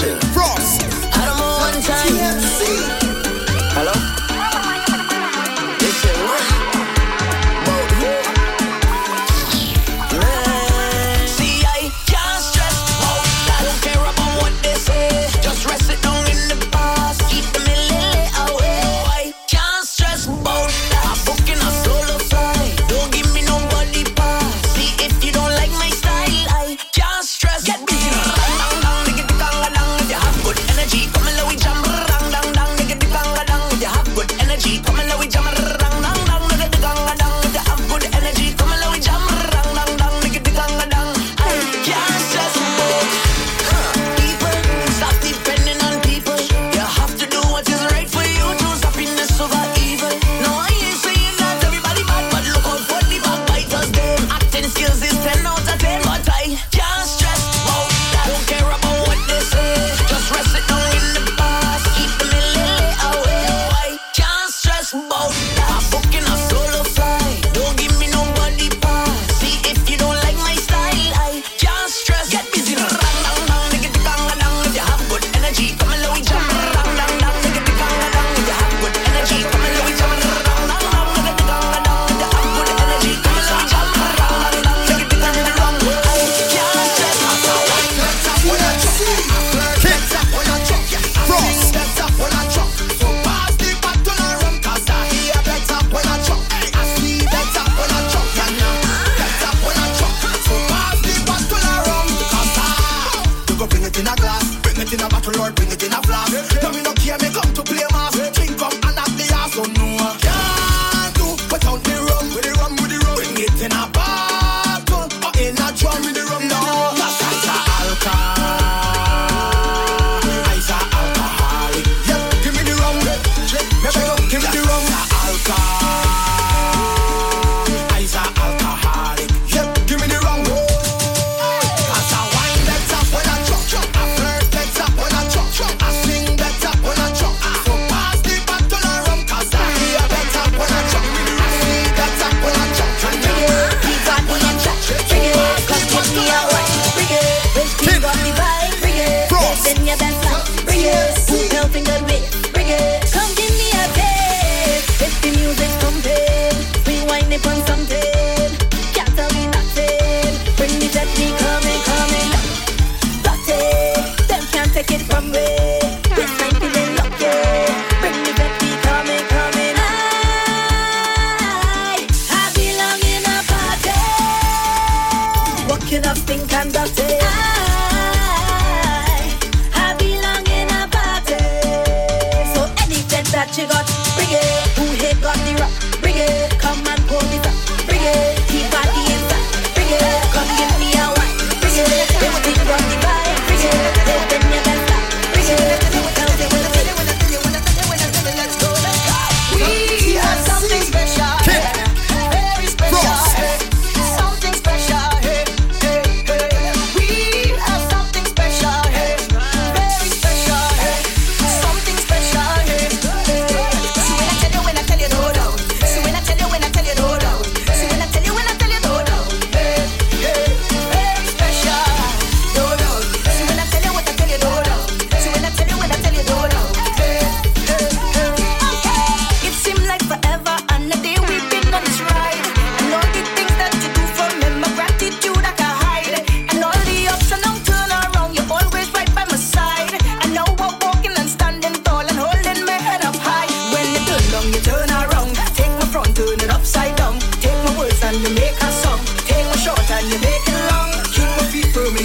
Frost. it in a bottle or bring it in a flask. No, me no care,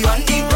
on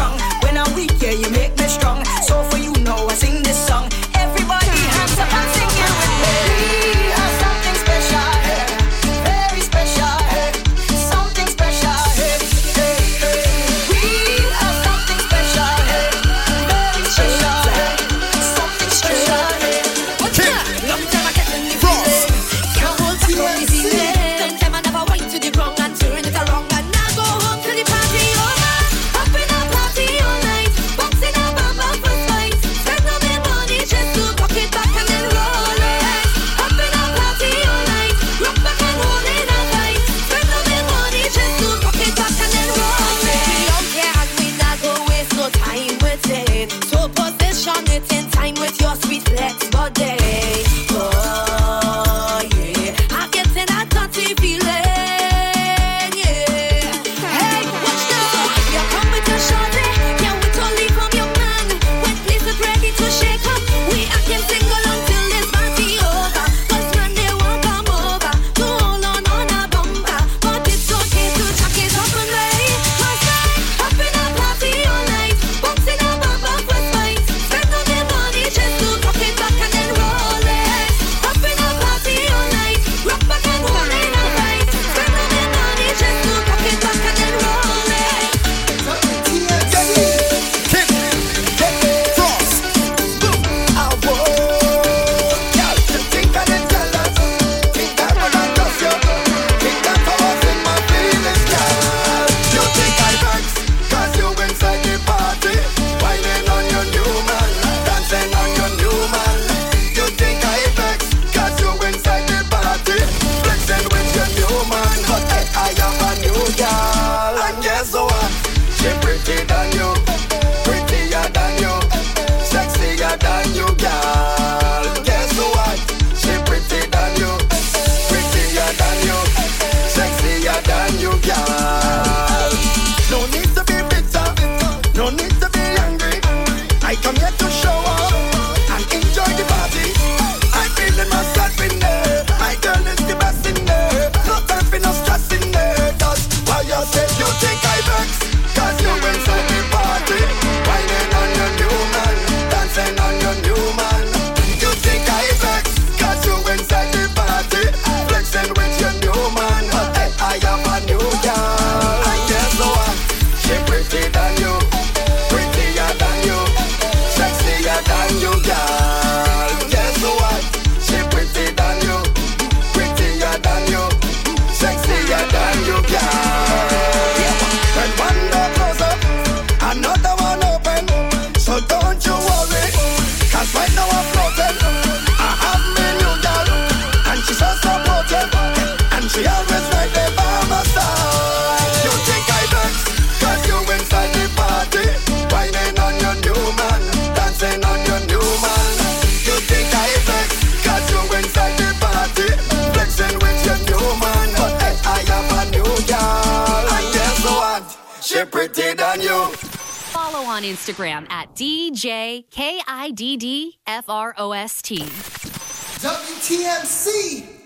Pretty than you. Follow on Instagram at DJ K I D D F R O S T. WTMC.